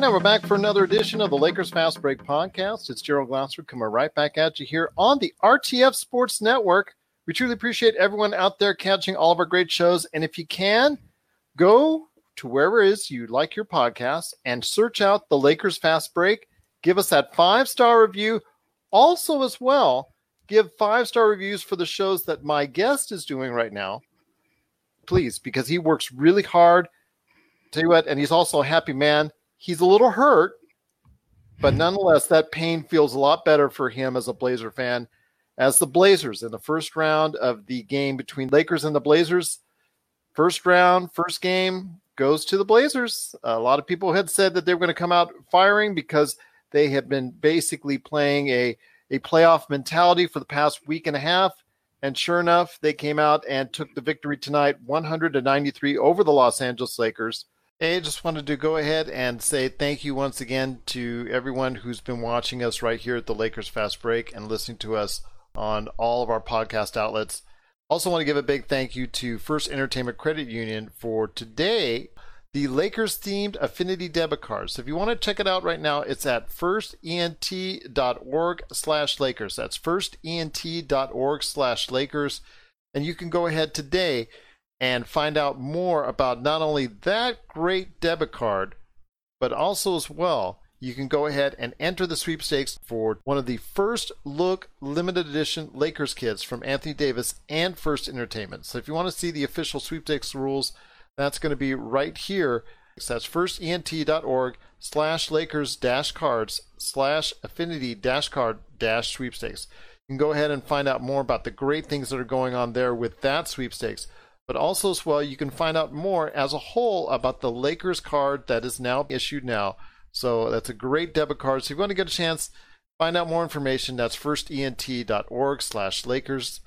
Now we're back for another edition of the Lakers Fast Break podcast. It's Gerald Glassford coming right back at you here on the RTF Sports Network. We truly appreciate everyone out there catching all of our great shows. And if you can, go to wherever it is you like your podcast and search out the Lakers Fast Break. Give us that five star review. Also, as well, give five star reviews for the shows that my guest is doing right now. Please, because he works really hard. Tell you what, and he's also a happy man he's a little hurt, but nonetheless, that pain feels a lot better for him as a Blazer fan. As the Blazers in the first round of the game between Lakers and the Blazers, first round, first game goes to the Blazers. A lot of people had said that they were going to come out firing because they had been basically playing a, a playoff mentality for the past week and a half. And sure enough, they came out and took the victory tonight, 100 to 93 over the Los Angeles Lakers. Hey, just wanted to go ahead and say thank you once again to everyone who's been watching us right here at the Lakers Fast Break and listening to us on all of our podcast outlets. Also, want to give a big thank you to First Entertainment Credit Union for today, the Lakers themed affinity debit cards. So if you want to check it out right now, it's at firstent.org slash Lakers. That's firstent.org slash Lakers. And you can go ahead today and find out more about not only that great debit card, but also as well, you can go ahead and enter the sweepstakes for one of the first look limited edition Lakers kits from Anthony Davis and First Entertainment. So if you want to see the official sweepstakes rules, that's going to be right here. That's firstent.org slash Lakers dash cards slash affinity dash card dash sweepstakes. You can go ahead and find out more about the great things that are going on there with that sweepstakes but also as well you can find out more as a whole about the Lakers card that is now issued now. So that's a great debit card. So if you want to get a chance, find out more information. That's firstent.org slash Lakers.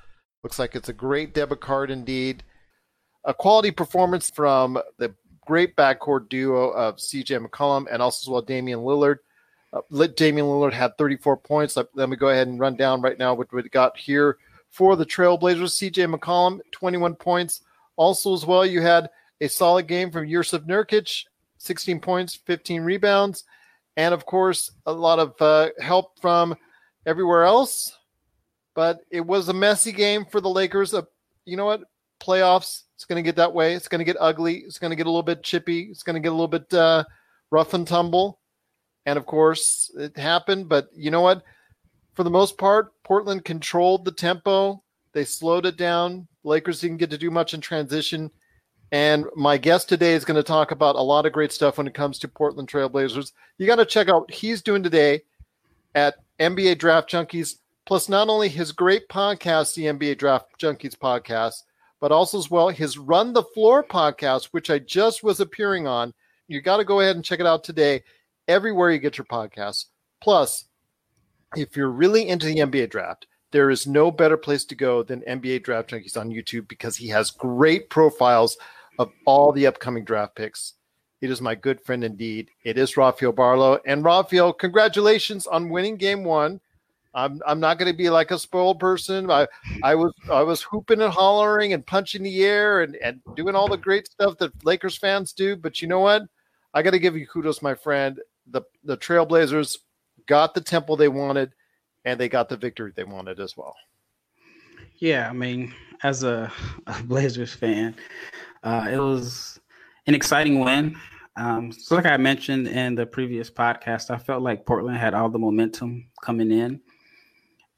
Looks like it's a great debit card indeed. A quality performance from the great backcourt duo of CJ McCollum and also as well Damian Lillard. Uh, Damian Lillard had 34 points. Let, let me go ahead and run down right now what we got here for the Trailblazers. CJ McCollum, 21 points. Also, as well, you had a solid game from Jusuf Nurkic, 16 points, 15 rebounds, and of course, a lot of uh, help from everywhere else. But it was a messy game for the Lakers. Uh, you know what? Playoffs, it's going to get that way. It's going to get ugly. It's going to get a little bit chippy. It's going to get a little bit uh, rough and tumble. And of course, it happened. But you know what? For the most part, Portland controlled the tempo. They slowed it down. Lakers didn't get to do much in transition. And my guest today is going to talk about a lot of great stuff when it comes to Portland Trailblazers. You got to check out what he's doing today at NBA Draft Junkies, plus not only his great podcast, the NBA Draft Junkies podcast, but also as well his Run the Floor podcast, which I just was appearing on. You got to go ahead and check it out today, everywhere you get your podcasts. Plus, if you're really into the NBA draft, there is no better place to go than NBA Draft Junkies on YouTube because he has great profiles of all the upcoming draft picks. It is my good friend indeed. It is Rafael Barlow. And Rafael, congratulations on winning game one. I'm I'm not going to be like a spoiled person. I I was I was hooping and hollering and punching the air and, and doing all the great stuff that Lakers fans do. But you know what? I got to give you kudos, my friend. The the Trailblazers got the temple they wanted and they got the victory they wanted as well. Yeah, I mean, as a, a Blazers fan, uh, it was an exciting win. Um, so, like I mentioned in the previous podcast, I felt like Portland had all the momentum coming in,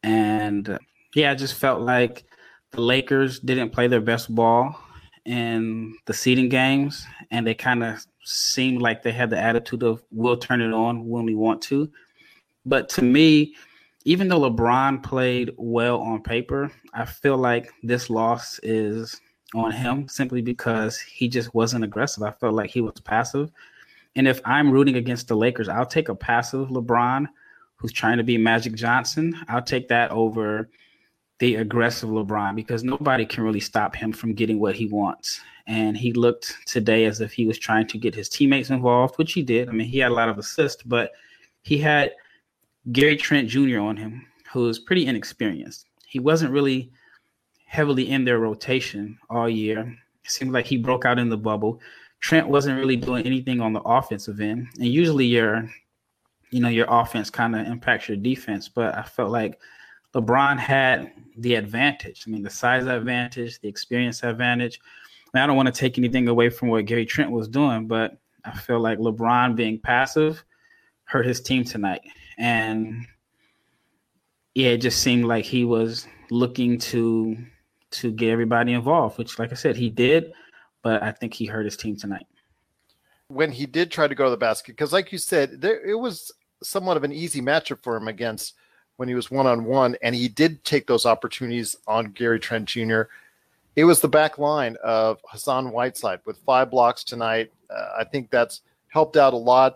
and uh, yeah, I just felt like the Lakers didn't play their best ball in the seeding games, and they kind of seemed like they had the attitude of "we'll turn it on when we want to." But to me, even though LeBron played well on paper, I feel like this loss is on him simply because he just wasn't aggressive. I felt like he was passive. And if I'm rooting against the Lakers, I'll take a passive LeBron who's trying to be Magic Johnson. I'll take that over the aggressive LeBron because nobody can really stop him from getting what he wants. And he looked today as if he was trying to get his teammates involved, which he did. I mean, he had a lot of assists, but he had – Gary Trent Jr. on him, who's pretty inexperienced. He wasn't really heavily in their rotation all year. It seemed like he broke out in the bubble. Trent wasn't really doing anything on the offensive end. And usually your, you know, your offense kind of impacts your defense. But I felt like LeBron had the advantage. I mean, the size advantage, the experience advantage. I don't want to take anything away from what Gary Trent was doing, but I feel like LeBron being passive hurt his team tonight. And yeah, it just seemed like he was looking to to get everybody involved, which like I said, he did, but I think he hurt his team tonight. When he did try to go to the basket, because like you said, there it was somewhat of an easy matchup for him against when he was one on one, and he did take those opportunities on Gary Trent Jr. It was the back line of Hassan Whiteside with five blocks tonight. Uh, I think that's helped out a lot.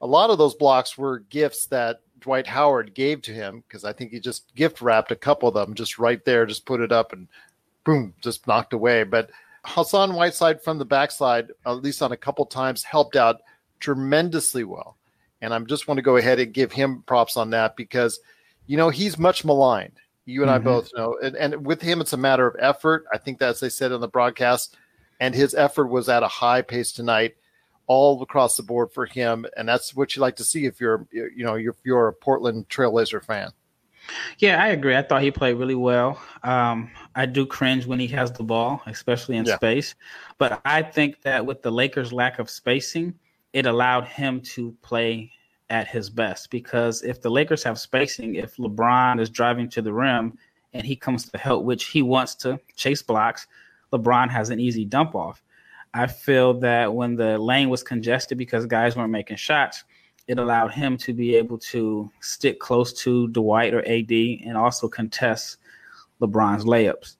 A lot of those blocks were gifts that Dwight Howard gave to him because I think he just gift wrapped a couple of them just right there, just put it up and boom, just knocked away. But Hassan Whiteside from the backside, at least on a couple times, helped out tremendously well. And I just want to go ahead and give him props on that because – you know, he's much maligned. You and mm-hmm. I both know. And, and with him, it's a matter of effort. I think that's they said on the broadcast. And his effort was at a high pace tonight, all across the board for him. And that's what you like to see if you're, you know, if you're a Portland Trailblazer fan. Yeah, I agree. I thought he played really well. Um, I do cringe when he has the ball, especially in yeah. space. But I think that with the Lakers' lack of spacing, it allowed him to play at his best because if the Lakers have spacing, if LeBron is driving to the rim and he comes to help, which he wants to chase blocks, LeBron has an easy dump off. I feel that when the lane was congested because guys weren't making shots, it allowed him to be able to stick close to Dwight or AD and also contest LeBron's layups.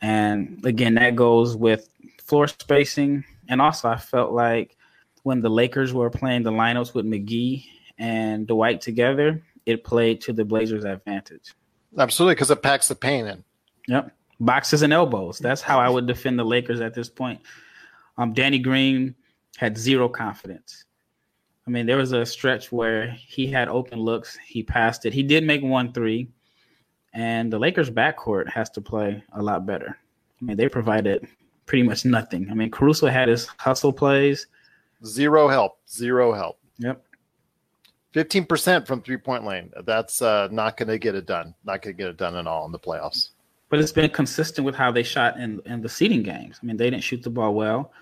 And again, that goes with floor spacing. And also, I felt like when the Lakers were playing the lineups with McGee and Dwight together, it played to the Blazers' advantage. Absolutely, because it packs the paint in. Yep, boxes and elbows. That's how I would defend the Lakers at this point. Um, Danny Green had zero confidence. I mean, there was a stretch where he had open looks. He passed it. He did make one three, and the Lakers' backcourt has to play a lot better. I mean, they provided pretty much nothing. I mean, Caruso had his hustle plays. Zero help. Zero help. Yep. 15% from three point lane. That's uh, not going to get it done. Not going to get it done at all in the playoffs. But it's been consistent with how they shot in, in the seeding games. I mean, they didn't shoot the ball well.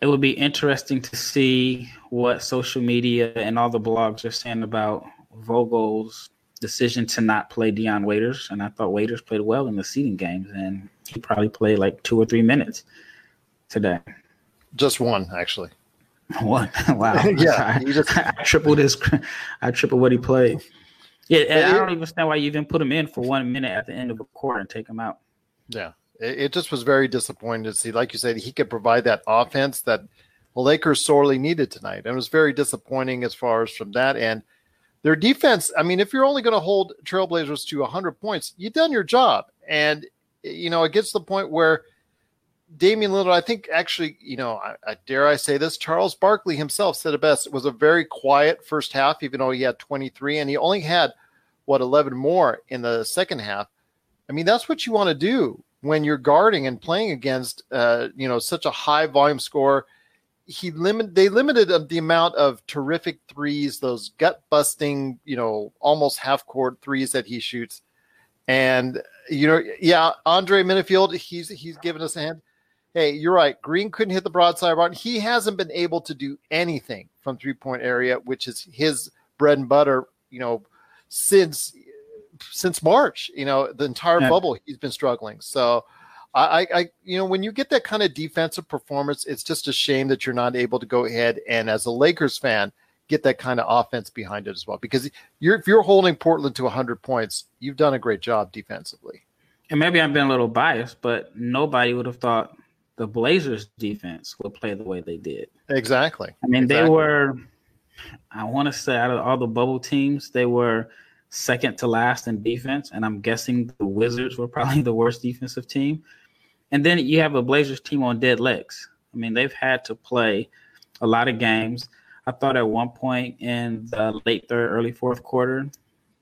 It would be interesting to see what social media and all the blogs are saying about Vogel's decision to not play Dion Waiters. And I thought Waiters played well in the seeding games, and he probably played like two or three minutes today. Just one, actually. What? Wow. yeah. I, just... I tripled his. I tripled what he played. Yeah, and I don't even understand why you even put him in for one minute at the end of a quarter and take him out. Yeah, it, just was very disappointing to see. Like you said, he could provide that offense that the Lakers sorely needed tonight, and it was very disappointing as far as from that end. Their defense. I mean, if you're only going to hold Trailblazers to 100 points, you've done your job, and you know it gets to the point where Damian Lillard, I think actually, you know, I, I, dare I say this, Charles Barkley himself said it best. It was a very quiet first half, even though he had 23 and he only had what 11 more in the second half. I mean, that's what you want to do when you're guarding and playing against, uh, you know, such a high volume score. He limit they limited the amount of terrific threes, those gut busting, you know, almost half court threes that he shoots. And you know, yeah, Andre Menifield, he's he's given us a hand hey, you're right. Green couldn't hit the broadside run. He hasn't been able to do anything from three point area, which is his bread and butter. You know, since since March. You know, the entire yeah. bubble he's been struggling. So. I, I, you know, when you get that kind of defensive performance, it's just a shame that you're not able to go ahead and, as a Lakers fan, get that kind of offense behind it as well. Because you're, if you're holding Portland to 100 points, you've done a great job defensively. And maybe I've been a little biased, but nobody would have thought the Blazers defense would play the way they did. Exactly. I mean, exactly. they were, I want to say, out of all the bubble teams, they were second to last in defense. And I'm guessing the Wizards were probably the worst defensive team. And then you have a Blazers team on dead legs. I mean, they've had to play a lot of games. I thought at one point in the late third, early fourth quarter,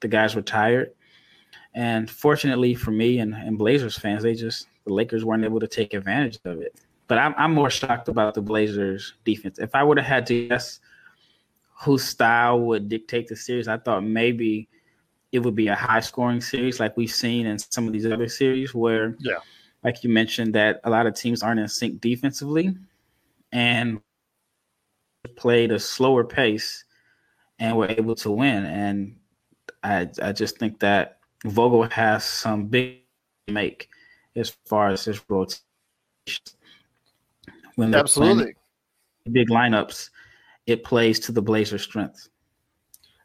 the guys were tired. And fortunately for me and, and Blazers fans, they just the Lakers weren't able to take advantage of it. but I'm I'm more shocked about the Blazers defense. If I would have had to guess whose style would dictate the series, I thought maybe it would be a high scoring series like we've seen in some of these other series where yeah. like you mentioned that a lot of teams aren't in sync defensively and played a slower pace and were able to win. And i i just think that vogel has some big make as far as his rotation when absolutely. big lineups it plays to the blazers strengths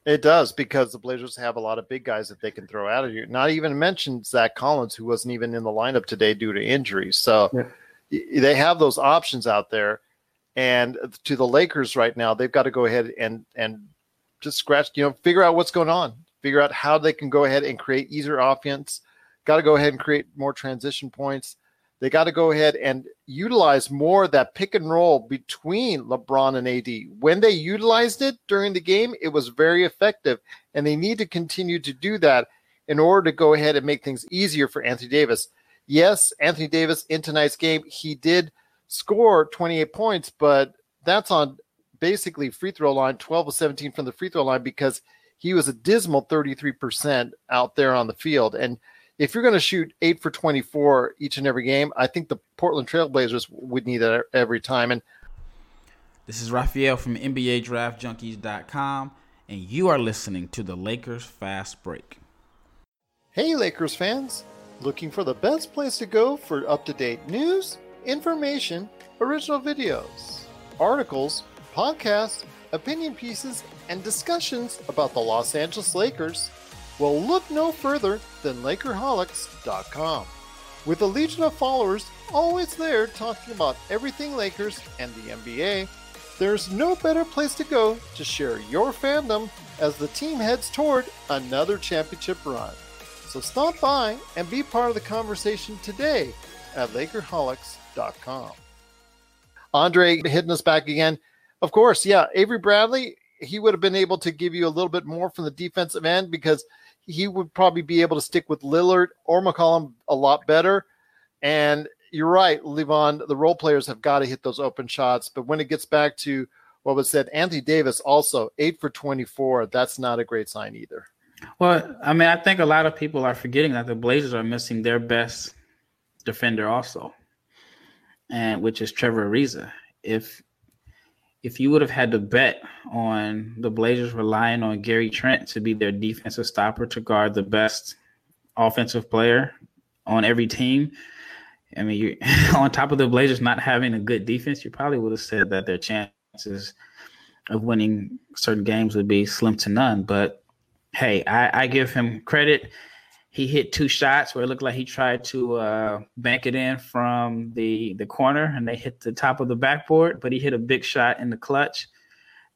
it does because the Blazers have a lot of big guys that they can throw out of you. Not even mention Zach Collins, who wasn't even in the lineup today due to injuries. So yeah. they have those options out there. And to the Lakers right now, they've got to go ahead and and just scratch, you know, figure out what's going on, figure out how they can go ahead and create easier offense. Got to go ahead and create more transition points. They got to go ahead and utilize more that pick and roll between LeBron and AD. When they utilized it during the game, it was very effective, and they need to continue to do that in order to go ahead and make things easier for Anthony Davis. Yes, Anthony Davis in tonight's game, he did score 28 points, but that's on basically free throw line, 12 of 17 from the free throw line because he was a dismal 33% out there on the field. And if you're going to shoot eight for 24 each and every game, I think the Portland Trailblazers would need that every time. And this is Raphael from NBA Draft Junkies.com, and you are listening to the Lakers Fast Break. Hey, Lakers fans! Looking for the best place to go for up to date news, information, original videos, articles, podcasts, opinion pieces, and discussions about the Los Angeles Lakers? Well, look no further than Lakerholics.com. With a legion of followers always there talking about everything Lakers and the NBA, there's no better place to go to share your fandom as the team heads toward another championship run. So stop by and be part of the conversation today at Lakerholics.com. Andre hitting us back again. Of course, yeah, Avery Bradley, he would have been able to give you a little bit more from the defensive end because – he would probably be able to stick with Lillard or McCollum a lot better. And you're right, Levon, the role players have got to hit those open shots. But when it gets back to what was said, Anthony Davis also eight for 24. That's not a great sign either. Well, I mean, I think a lot of people are forgetting that the Blazers are missing their best defender also, and which is Trevor Ariza. If if you would have had to bet on the Blazers relying on Gary Trent to be their defensive stopper to guard the best offensive player on every team, I mean, you on top of the Blazers not having a good defense, you probably would have said that their chances of winning certain games would be slim to none. But hey, I, I give him credit he hit two shots where it looked like he tried to uh, bank it in from the the corner, and they hit the top of the backboard. But he hit a big shot in the clutch,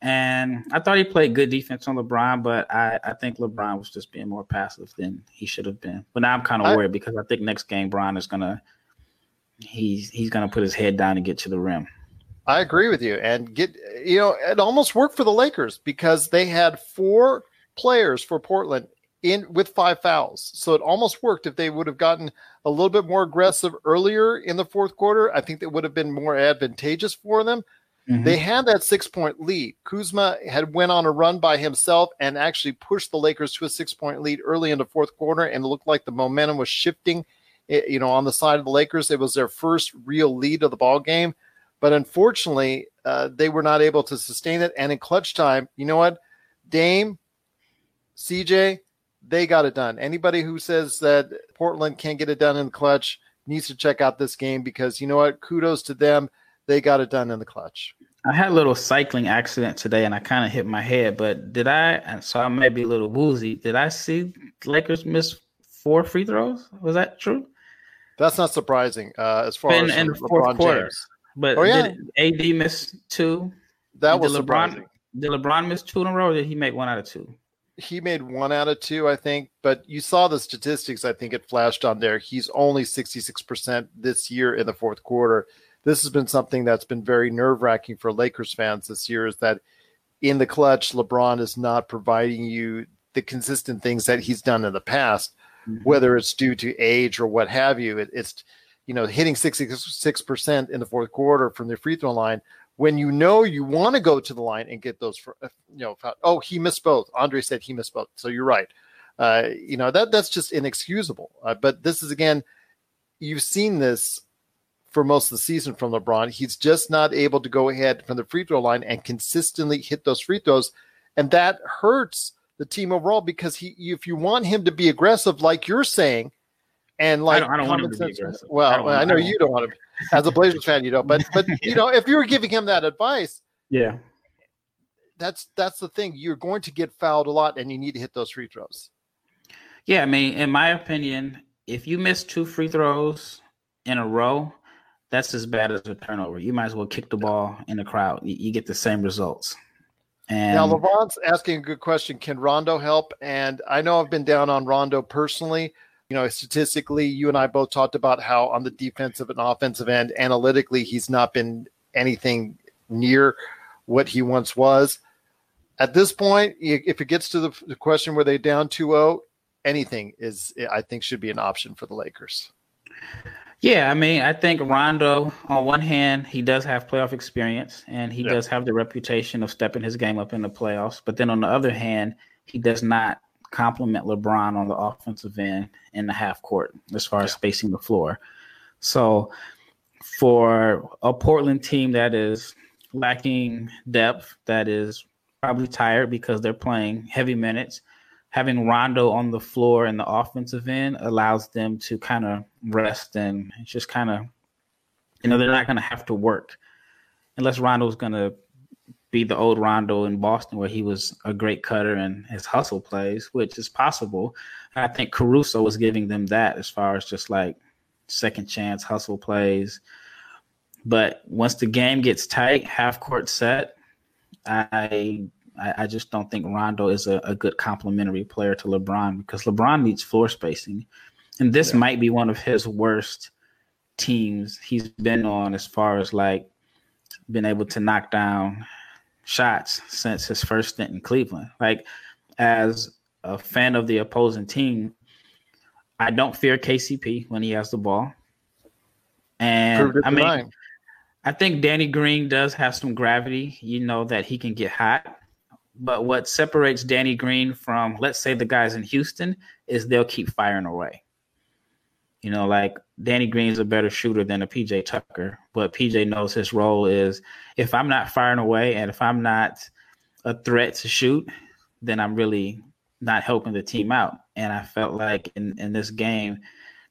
and I thought he played good defense on LeBron. But I, I think LeBron was just being more passive than he should have been. But now I'm kind of worried because I think next game Bron is gonna he's he's gonna put his head down and get to the rim. I agree with you, and get you know it almost worked for the Lakers because they had four players for Portland in with five fouls. So it almost worked if they would have gotten a little bit more aggressive earlier in the fourth quarter. I think that would have been more advantageous for them. Mm-hmm. They had that six point lead. Kuzma had went on a run by himself and actually pushed the Lakers to a six point lead early in the fourth quarter, and it looked like the momentum was shifting. Eh, you know, on the side of the Lakers, it was their first real lead of the ball game, but unfortunately, uh, they were not able to sustain it. And in clutch time, you know what, Dame, CJ, they got it done. Anybody who says that Portland can't get it done in the clutch needs to check out this game because you know what? Kudos to them. They got it done in the clutch. I had a little cycling accident today and I kind of hit my head, but did I? And so I may be a little woozy. Did I see Lakers miss four free throws? Was that true? That's not surprising uh, as far in, as in the fourth quarter. James. But oh, yeah. did AD miss two? That was did LeBron. Surprising. Did LeBron miss two in a row? did he make one out of two? He made one out of two, I think. But you saw the statistics. I think it flashed on there. He's only 66% this year in the fourth quarter. This has been something that's been very nerve wracking for Lakers fans this year is that in the clutch, LeBron is not providing you the consistent things that he's done in the past, mm-hmm. whether it's due to age or what have you. It, it's you know, hitting 66% in the fourth quarter from the free throw line when you know you want to go to the line and get those, for, you know, oh, he missed both. Andre said he missed both. So you're right. Uh, you know, that that's just inexcusable. Uh, but this is, again, you've seen this for most of the season from LeBron. He's just not able to go ahead from the free throw line and consistently hit those free throws. And that hurts the team overall because he, if you want him to be aggressive, like you're saying, and like I don't, I don't want him to be uh, aggressive. Well, I, want, I know I you don't want to. As a Blazers fan, you don't. But but you know, if you were giving him that advice, yeah, that's that's the thing. You're going to get fouled a lot, and you need to hit those free throws. Yeah, I mean, in my opinion, if you miss two free throws in a row, that's as bad as a turnover. You might as well kick the ball in the crowd. You, you get the same results. And now, Levant's asking a good question. Can Rondo help? And I know I've been down on Rondo personally you know, statistically, you and I both talked about how on the defensive and offensive end, analytically, he's not been anything near what he once was. At this point, if it gets to the, question where they down 2-0, anything is, I think, should be an option for the Lakers. Yeah, I mean, I think Rondo, on one hand, he does have playoff experience and he yeah. does have the reputation of stepping his game up in the playoffs. But then on the other hand, he does not complement LeBron on the offensive end in the half court as far as spacing the floor. So for a Portland team that is lacking depth, that is probably tired because they're playing heavy minutes, having Rondo on the floor in the offensive end allows them to kind of rest and just kind of, you know, they're not going to have to work unless Rondo's going to be the old Rondo in Boston, where he was a great cutter and his hustle plays, which is possible. I think Caruso was giving them that as far as just like second chance hustle plays. But once the game gets tight, half court set, I I, just don't think Rondo is a, a, good complementary player to LeBron because LeBron needs floor spacing. And this yeah. might be one of his worst teams he's been on as far as like been able to knock down shots since his first stint in Cleveland. Like, as a fan of the opposing team, I don't fear KCP when he has the ball. And I mean, I think Danny Green does have some gravity. You know that he can get hot. But what separates Danny Green from, let's say, the guys in Houston is they'll keep firing away. You know, like Danny Green's a better shooter than a PJ Tucker, but PJ knows his role is if I'm not firing away and if I'm not a threat to shoot, then I'm really not helping the team out. And I felt like in, in this game,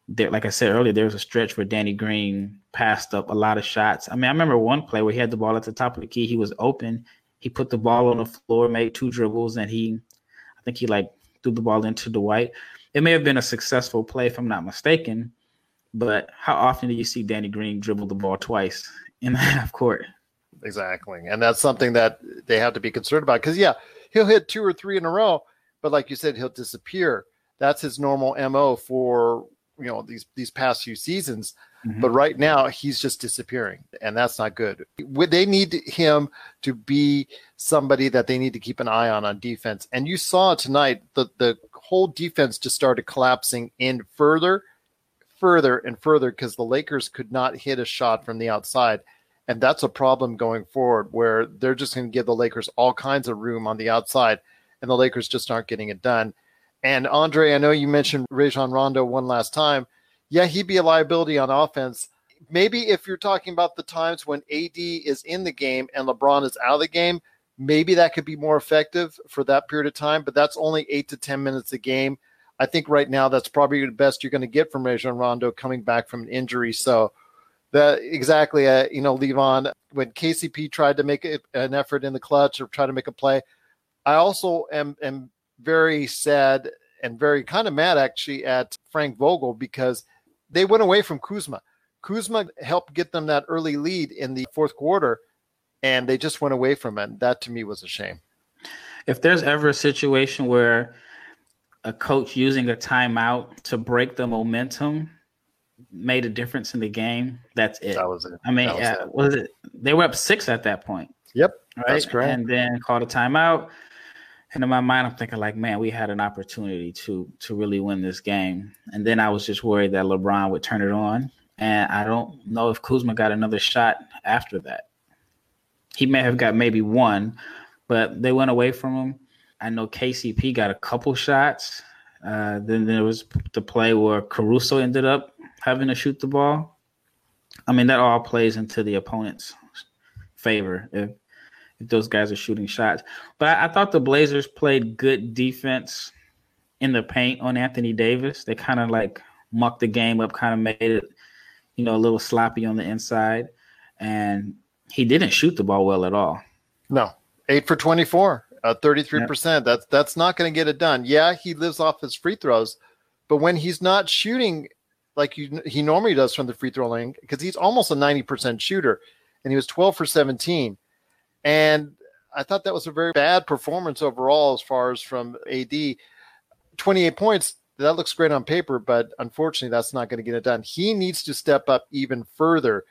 there, like I said earlier, there was a stretch where Danny Green passed up a lot of shots. I mean, I remember one play where he had the ball at the top of the key. He was open. He put the ball on the floor, made two dribbles, and he, I think he like threw the ball into Dwight. It may have been a successful play, if I'm not mistaken, but how often do you see Danny Green dribble the ball twice in the half court? Exactly. And that's something that they have to be concerned about because, yeah, he'll hit two or three in a row, but like you said, he'll disappear. That's his normal MO for, you know, these, these past few seasons. Mm-hmm. But right now, he's just disappearing, and that's not good. They need him to be somebody that they need to keep an eye on on defense. And you saw tonight the the whole defense just started collapsing in further further and further because the Lakers could not hit a shot from the outside. And that's a problem going forward where they're just going to give the Lakers all kinds of room on the outside, and the Lakers just aren't getting it done. And Andre, I know you mentioned Rajon Rondo one last time. Yeah, he'd be a liability on offense. Maybe if you're talking about the times when AD is in the game and LeBron is out of the game, maybe that could be more effective for that period of time, but that's only eight to 10 minutes a game. I think right now that's probably the best you're going to get from Rajon Rondo coming back from an injury. So that exactly, uh, you know, Levon, when KCP tried to make an effort in the clutch or try to make a play, I also am, am very sad and very kind of mad actually at Frank Vogel because they went away from Kuzma. Kuzma helped get them that early lead in the fourth quarter, and they just went away from it. That to me was a shame. If there's ever a situation where a coach using a timeout to break the momentum made a difference in the game. That's it. That was it. I mean, was, uh, it. was it? They were up six at that point. Yep, right. That's correct. And then called a timeout. And in my mind, I'm thinking like, man, we had an opportunity to to really win this game. And then I was just worried that LeBron would turn it on. And I don't know if Kuzma got another shot after that. He may have got maybe one, but they went away from him. I know KCP got a couple shots. Uh, then there was the play where Caruso ended up having to shoot the ball. I mean, that all plays into the opponent's favor if if those guys are shooting shots. But I, I thought the Blazers played good defense in the paint on Anthony Davis. They kind of like mucked the game up, kind of made it, you know, a little sloppy on the inside, and he didn't shoot the ball well at all. No, eight for twenty-four, uh, thirty-three percent. That's that's not going to get it done. Yeah, he lives off his free throws, but when he's not shooting like you, he normally does from the free throw line, because he's almost a ninety percent shooter, and he was twelve for seventeen, and I thought that was a very bad performance overall as far as from AD. Twenty-eight points. That looks great on paper, but unfortunately, that's not going to get it done. He needs to step up even further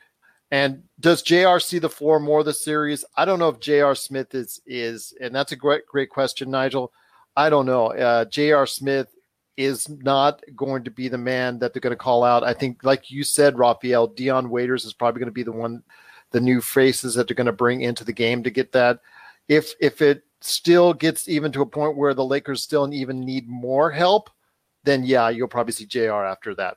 and does JR see the floor more of the series? I don't know if JR Smith is is, and that's a great great question, Nigel. I don't know. Uh, JR Smith is not going to be the man that they're going to call out. I think, like you said, Raphael, Dion Waiters is probably going to be the one, the new faces that they're going to bring into the game to get that. If if it still gets even to a point where the Lakers still even need more help, then yeah, you'll probably see JR after that.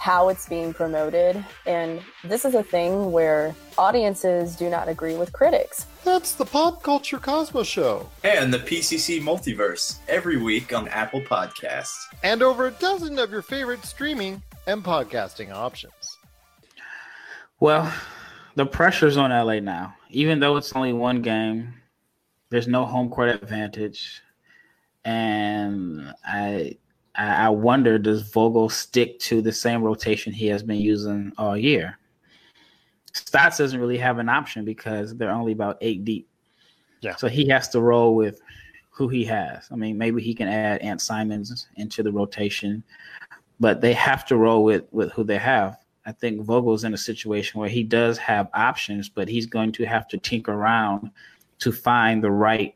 how it's being promoted, and this is a thing where audiences do not agree with critics. That's the Pop Culture Cosmos Show. And the PCC Multiverse every week on Apple Podcasts. And over a dozen of your favorite streaming and podcasting options. Well, the pressure's on LA now. Even though it's only one game, there's no home court advantage. And I I wonder does Vogel stick to the same rotation he has been using all year? Stotts doesn't really have an option because they're only about eight deep. Yeah. So he has to roll with who he has. I mean, maybe he can add Ant Simons into the rotation, but they have to roll with with who they have. I think Vogel's in a situation where he does have options, but he's going to have to tinker around to find the right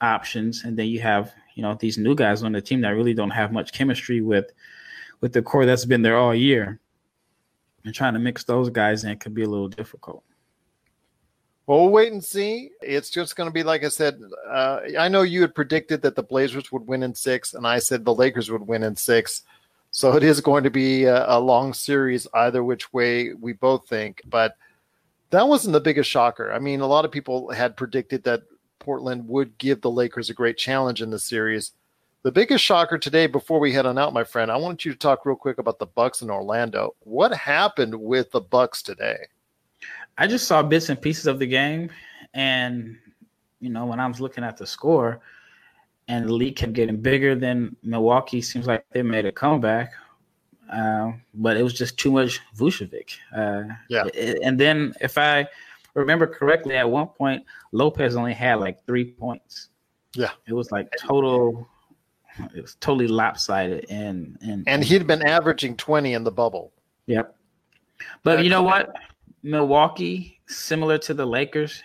options. And then you have, you know, these new guys on the team that really don't have much chemistry with with the core that's been there all year and trying to mix those guys in could be a little difficult. Well, we'll wait and see. It's just going to be like I said. Uh, I know you had predicted that the Blazers would win in six, and I said the Lakers would win in six. So it is going to be a, a long series, either which way we both think. But that wasn't the biggest shocker. I mean, a lot of people had predicted that Portland would give the Lakers a great challenge in the series. The biggest shocker today, before we head on out, my friend, I want you to talk real quick about the Bucks in Orlando. What happened with the Bucks today? I just saw bits and pieces of the game, and you know, when I was looking at the score, and the lead kept getting bigger, then Milwaukee seems like they made a comeback, uh, but it was just too much Vucevic. Uh, yeah, and then if I remember correctly, at one point Lopez only had like three points. Yeah, it was like total it was totally lopsided and and and he'd been averaging 20 in the bubble. Yep. But you know what? Milwaukee similar to the lakers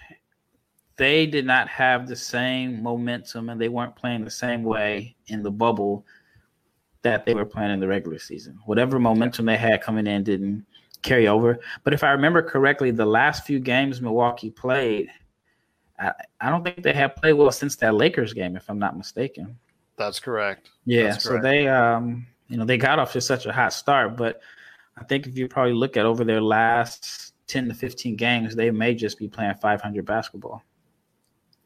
they did not have the same momentum and they weren't playing the same way in the bubble that they were playing in the regular season. Whatever momentum they had coming in didn't carry over but if i remember correctly the last few games milwaukee played I, I don't think they have played well since that lakers game if i'm not mistaken that's correct. Yeah, That's so they um you know they got off to such a hot start, but I think if you probably look at over their last 10 to 15 games, they may just be playing 500 basketball.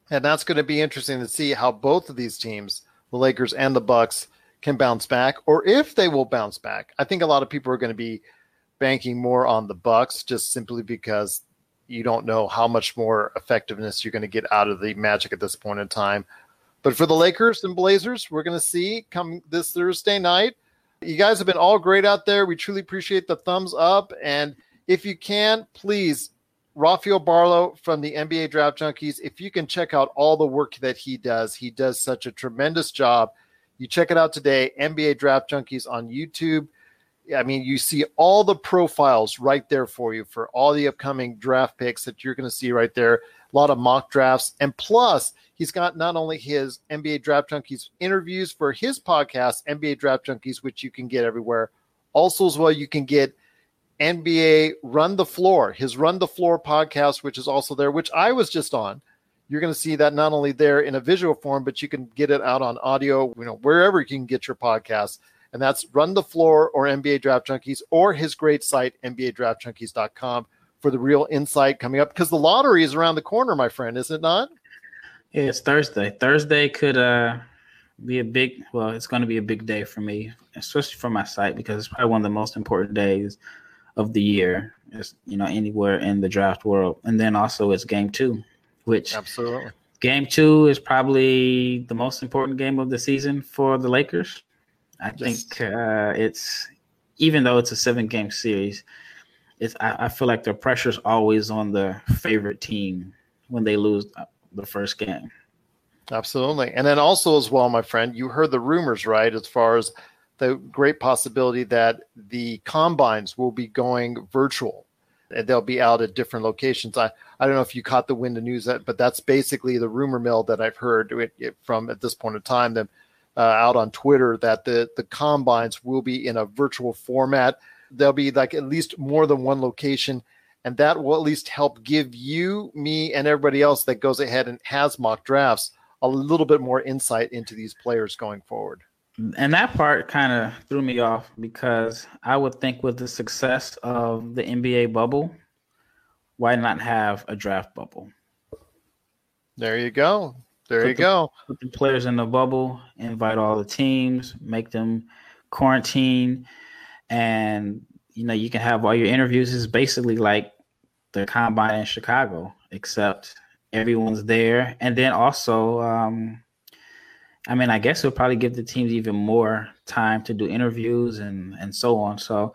And that's going to be interesting to see how both of these teams, the Lakers and the Bucks, can bounce back or if they will bounce back. I think a lot of people are going to be banking more on the Bucks just simply because you don't know how much more effectiveness you're going to get out of the Magic at this point in time. But for the Lakers and Blazers, we're going to see come this Thursday night. You guys have been all great out there. We truly appreciate the thumbs up. And if you can, please, Rafael Barlow from the NBA Draft Junkies, if you can check out all the work that he does, he does such a tremendous job. You check it out today, NBA Draft Junkies on YouTube. I mean, you see all the profiles right there for you for all the upcoming draft picks that you're going to see right there. A lot of mock drafts. And plus, he's got not only his NBA Draft Junkies interviews for his podcast, NBA Draft Junkies, which you can get everywhere. Also, as well, you can get NBA Run the Floor, his Run the Floor podcast, which is also there, which I was just on. You're going to see that not only there in a visual form, but you can get it out on audio, you know, wherever you can get your podcast and that's Run the Floor or NBA Draft Junkies or his great site, NBADraftJunkies.com, for the real insight coming up because the lottery is around the corner, my friend, is it not? Yeah, it's Thursday. Thursday could uh, be a big, well, it's going to be a big day for me, especially for my site because it's probably one of the most important days of the year, is, you know, anywhere in the draft world. And then also it's game two, which absolutely game two is probably the most important game of the season for the Lakers I yes. think uh, it's even though it's a seven game series, it's I, I feel like the pressure's always on the favorite team when they lose the first game. Absolutely. And then also as well, my friend, you heard the rumors, right? As far as the great possibility that the combines will be going virtual and they'll be out at different locations. I, I don't know if you caught the wind of news that, but that's basically the rumor mill that I've heard from at this point in time. That uh, out on Twitter that the the combines will be in a virtual format. There'll be like at least more than one location, and that will at least help give you, me, and everybody else that goes ahead and has mock drafts a little bit more insight into these players going forward. And that part kind of threw me off because I would think with the success of the NBA bubble, why not have a draft bubble? There you go. There you the, go. Put the players in the bubble, invite all the teams, make them quarantine, and you know you can have all your interviews. It's basically like the combine in Chicago, except everyone's there, and then also, um, I mean, I guess it'll probably give the teams even more time to do interviews and and so on. So,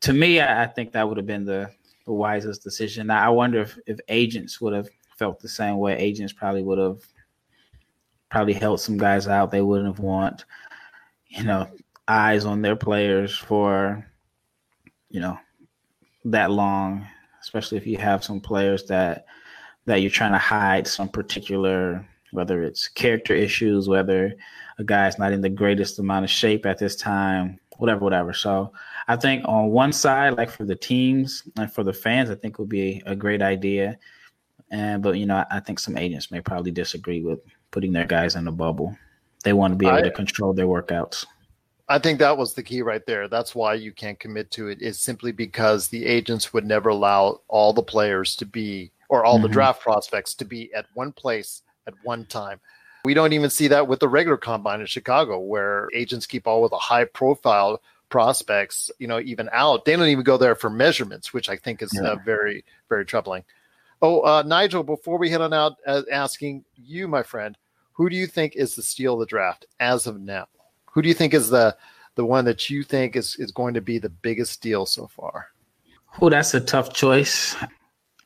to me, I, I think that would have been the, the wisest decision. Now, I wonder if if agents would have felt the same way. Agents probably would have probably held some guys out they wouldn't have want, you know, eyes on their players for, you know, that long, especially if you have some players that that you're trying to hide some particular whether it's character issues, whether a guy's not in the greatest amount of shape at this time, whatever, whatever. So I think on one side, like for the teams and for the fans, I think would be a great idea. And but you know, I think some agents may probably disagree with putting their guys in a bubble. They want to be able I, to control their workouts. I think that was the key right there. That's why you can't commit to it. Is simply because the agents would never allow all the players to be or all mm-hmm. the draft prospects to be at one place at one time. We don't even see that with the regular combine in Chicago, where agents keep all with a high profile prospects, you know, even out. They don't even go there for measurements, which I think is yeah. uh, very, very troubling. Oh, uh, Nigel, before we head on out, uh, asking you, my friend, who do you think is the steal of the draft as of now? Who do you think is the the one that you think is, is going to be the biggest steal so far? Oh, that's a tough choice.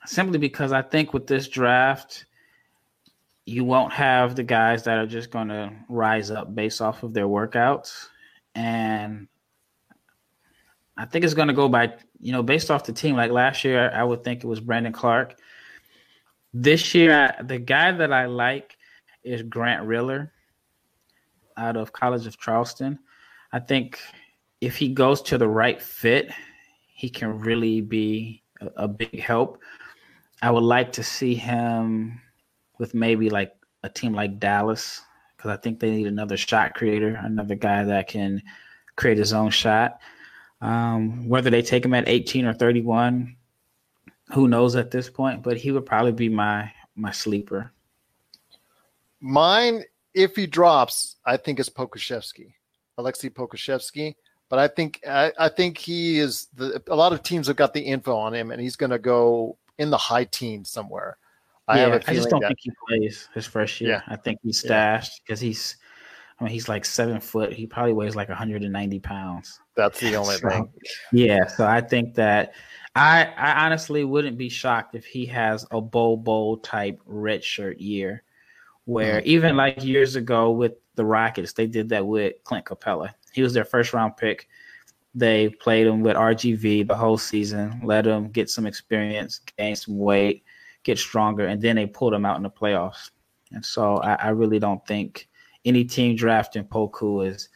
Simply because I think with this draft, you won't have the guys that are just going to rise up based off of their workouts. And I think it's going to go by, you know, based off the team. Like last year, I would think it was Brandon Clarke. This year, the guy that I like is Grant Riller out of College of Charleston. I think if he goes to the right fit, he can really be a, a big help. I would like to see him with maybe like a team like Dallas because I think they need another shot creator, another guy that can create his own shot. Um, whether they take him at 18 or 31, who knows at this point? But he would probably be my my sleeper. Mine, if he drops, I think is Pokusevski, Aleksej Pokusevski. But I think I, I think he is the. A lot of teams have got the info on him, and he's going to go in the high teens somewhere. I yeah, have a I feeling just don't that, think he plays his first year. Yeah. I think he's stashed because he's, I mean, he's like seven foot. He probably weighs like 190 pounds. that's the only So, thing. Yeah, so I think that I I honestly wouldn't be shocked if he has a Bol Bol type red shirt year, where Mm-hmm. even like years ago with the Rockets, they did that with Clint Capela. He was their first round pick. They played him with RGV the whole season, let him get some experience, gain some weight, get stronger, and then they pulled him out in the playoffs. And so I, I really don't think any team drafting Poku is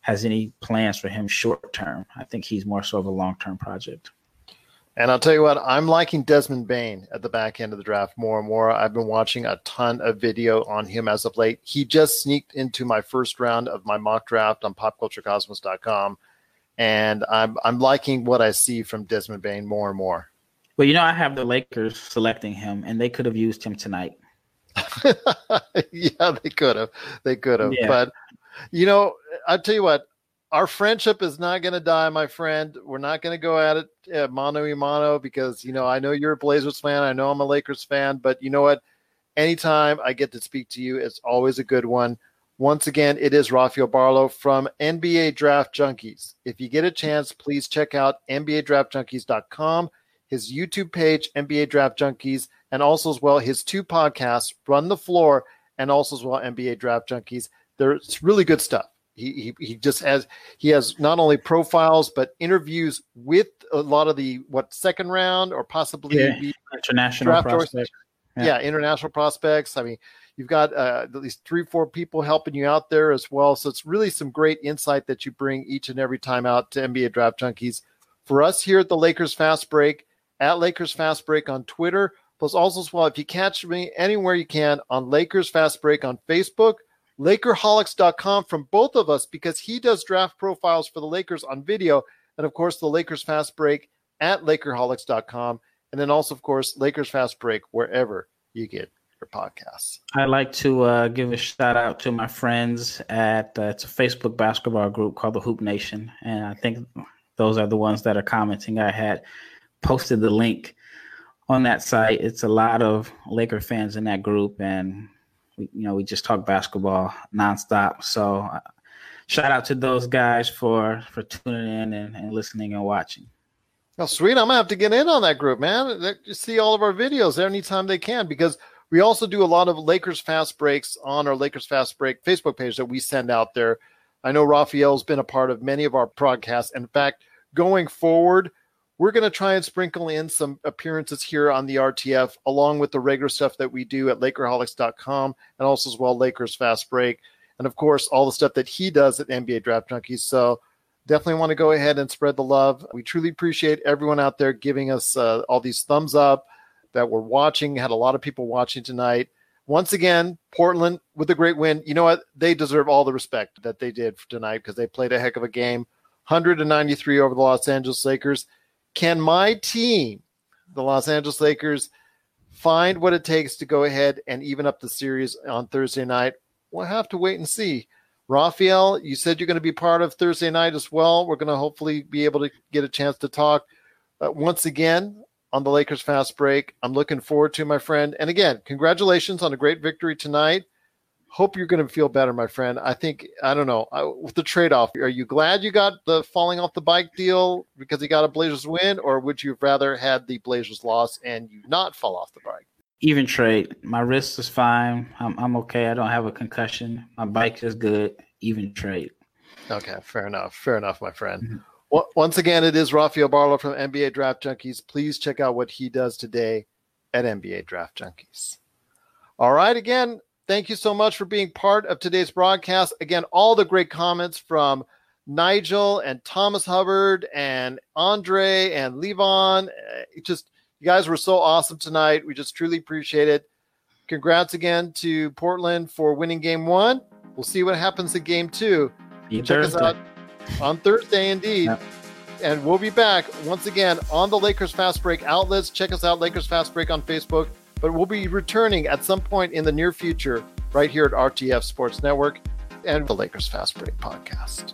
has any plans for him short term. I think he's more so of a long term project. And I'll tell you what, I'm liking Desmond Bane at the back end of the draft more and more. I've been watching a ton of video on him as of late. He just sneaked into my first round of my mock draft on popculturecosmos.com. And I'm I'm liking what I see from Desmond Bane more and more. But you know, I have the Lakers selecting him, and they could have used him tonight. yeah, they could have. They could have. Yeah. But you know, I'll tell you what, our friendship is not going to die, my friend. We're not going to go at it uh, mano a mano because you know I know you're a Blazers fan. I know I'm a Lakers fan, but you know what? Anytime I get to speak to you, it's always a good one. Once again, it is Rafael Barlow from NBA Draft Junkies. If you get a chance, please check out NBADraftJunkies.com, his YouTube page, NBA Draft Junkies, and also as well his two podcasts, Run the Floor, and also as well NBA Draft Junkies. There's really good stuff. He, he, he just has he has not only profiles but interviews with a lot of the what second round or possibly Yeah. International Draft choice. yeah. Yeah. international prospects. I mean, you've got uh, at least three, four people helping you out there as well. So it's really some great insight that you bring each and every time out to NBA Draft Junkies. For us here at the Lakers Fast Break, at Lakers Fast Break on Twitter, plus also as well, if you catch me anywhere you can on Lakers Fast Break on Facebook, Lakerholics.com from both of us because he does draft profiles for the Lakers on video, and of course the Lakers Fast Break at Lakerholics.com, and then also of course Lakers Fast Break wherever you get your podcasts. I'd like to uh, give a shout out to my friends at uh, it's a Facebook basketball group called the Hoop Nation, and I think those are the ones that are commenting. I had posted the link on that site. It's a lot of Laker fans in that group, and we, you know we just talk basketball nonstop. So uh, shout out to those guys for for tuning in and, and listening and watching. Oh, sweet! I'm gonna have to get in on that group, man. They- see all of our videos anytime they can because we also do a lot of Lakers fast breaks on our Lakers fast break Facebook page that we send out there. I know Raphael's been a part of many of our broadcasts. In fact, going forward, we're going to try and sprinkle in some appearances here on the RTF along with the regular stuff that we do at Lakerholics.com and also as well Lakers Fast Break. And of course, all the stuff that he does at NBA Draft Junkies. So definitely want to go ahead and spread the love. We truly appreciate everyone out there giving us uh, all these thumbs up that we're watching. Had a lot of people watching tonight. Once again, Portland with a great win. You know what? They deserve all the respect that they did tonight because they played a heck of a game. 193 over the Los Angeles Lakers. Can my team, the Los Angeles Lakers, find what it takes to go ahead and even up the series on Thursday night? We'll have to wait and see. Raphael, you said you're going to be part of Thursday night as well. We're going to hopefully be able to get a chance to talk uh, once again on the Lakers Fast Break. I'm looking forward to my friend. And again, congratulations on a great victory tonight. Hope you're going to feel better, my friend. I think I don't know I, with the trade-off. Are you glad you got the falling off the bike deal because you got a Blazers win, or would you have rather had the Blazers loss and you not fall off the bike? Even trade. My wrist is fine. I'm I'm okay. I don't have a concussion. My bike is good. Even trade. Okay, fair enough. Fair enough, my friend. Mm-hmm. Well, once again, it is Rafael Barlow from NBA Draft Junkies. Please check out what he does today at NBA Draft Junkies. All right, again, thank you so much for being part of today's broadcast. Again, all the great comments from Nigel and Thomas Hubbard and Andre and Levon. Uh, it just you guys were so awesome tonight. We just truly appreciate it. Congrats again to Portland for winning game one. We'll see what happens in game two. Check us Thursday. out on Thursday, indeed. Yep. And we'll be back once again on the Lakers Fast Break outlets. Check us out, Lakers Fast Break on Facebook. But we'll be returning at some point in the near future right here at RTF Sports Network and the Lakers Fast Break podcast.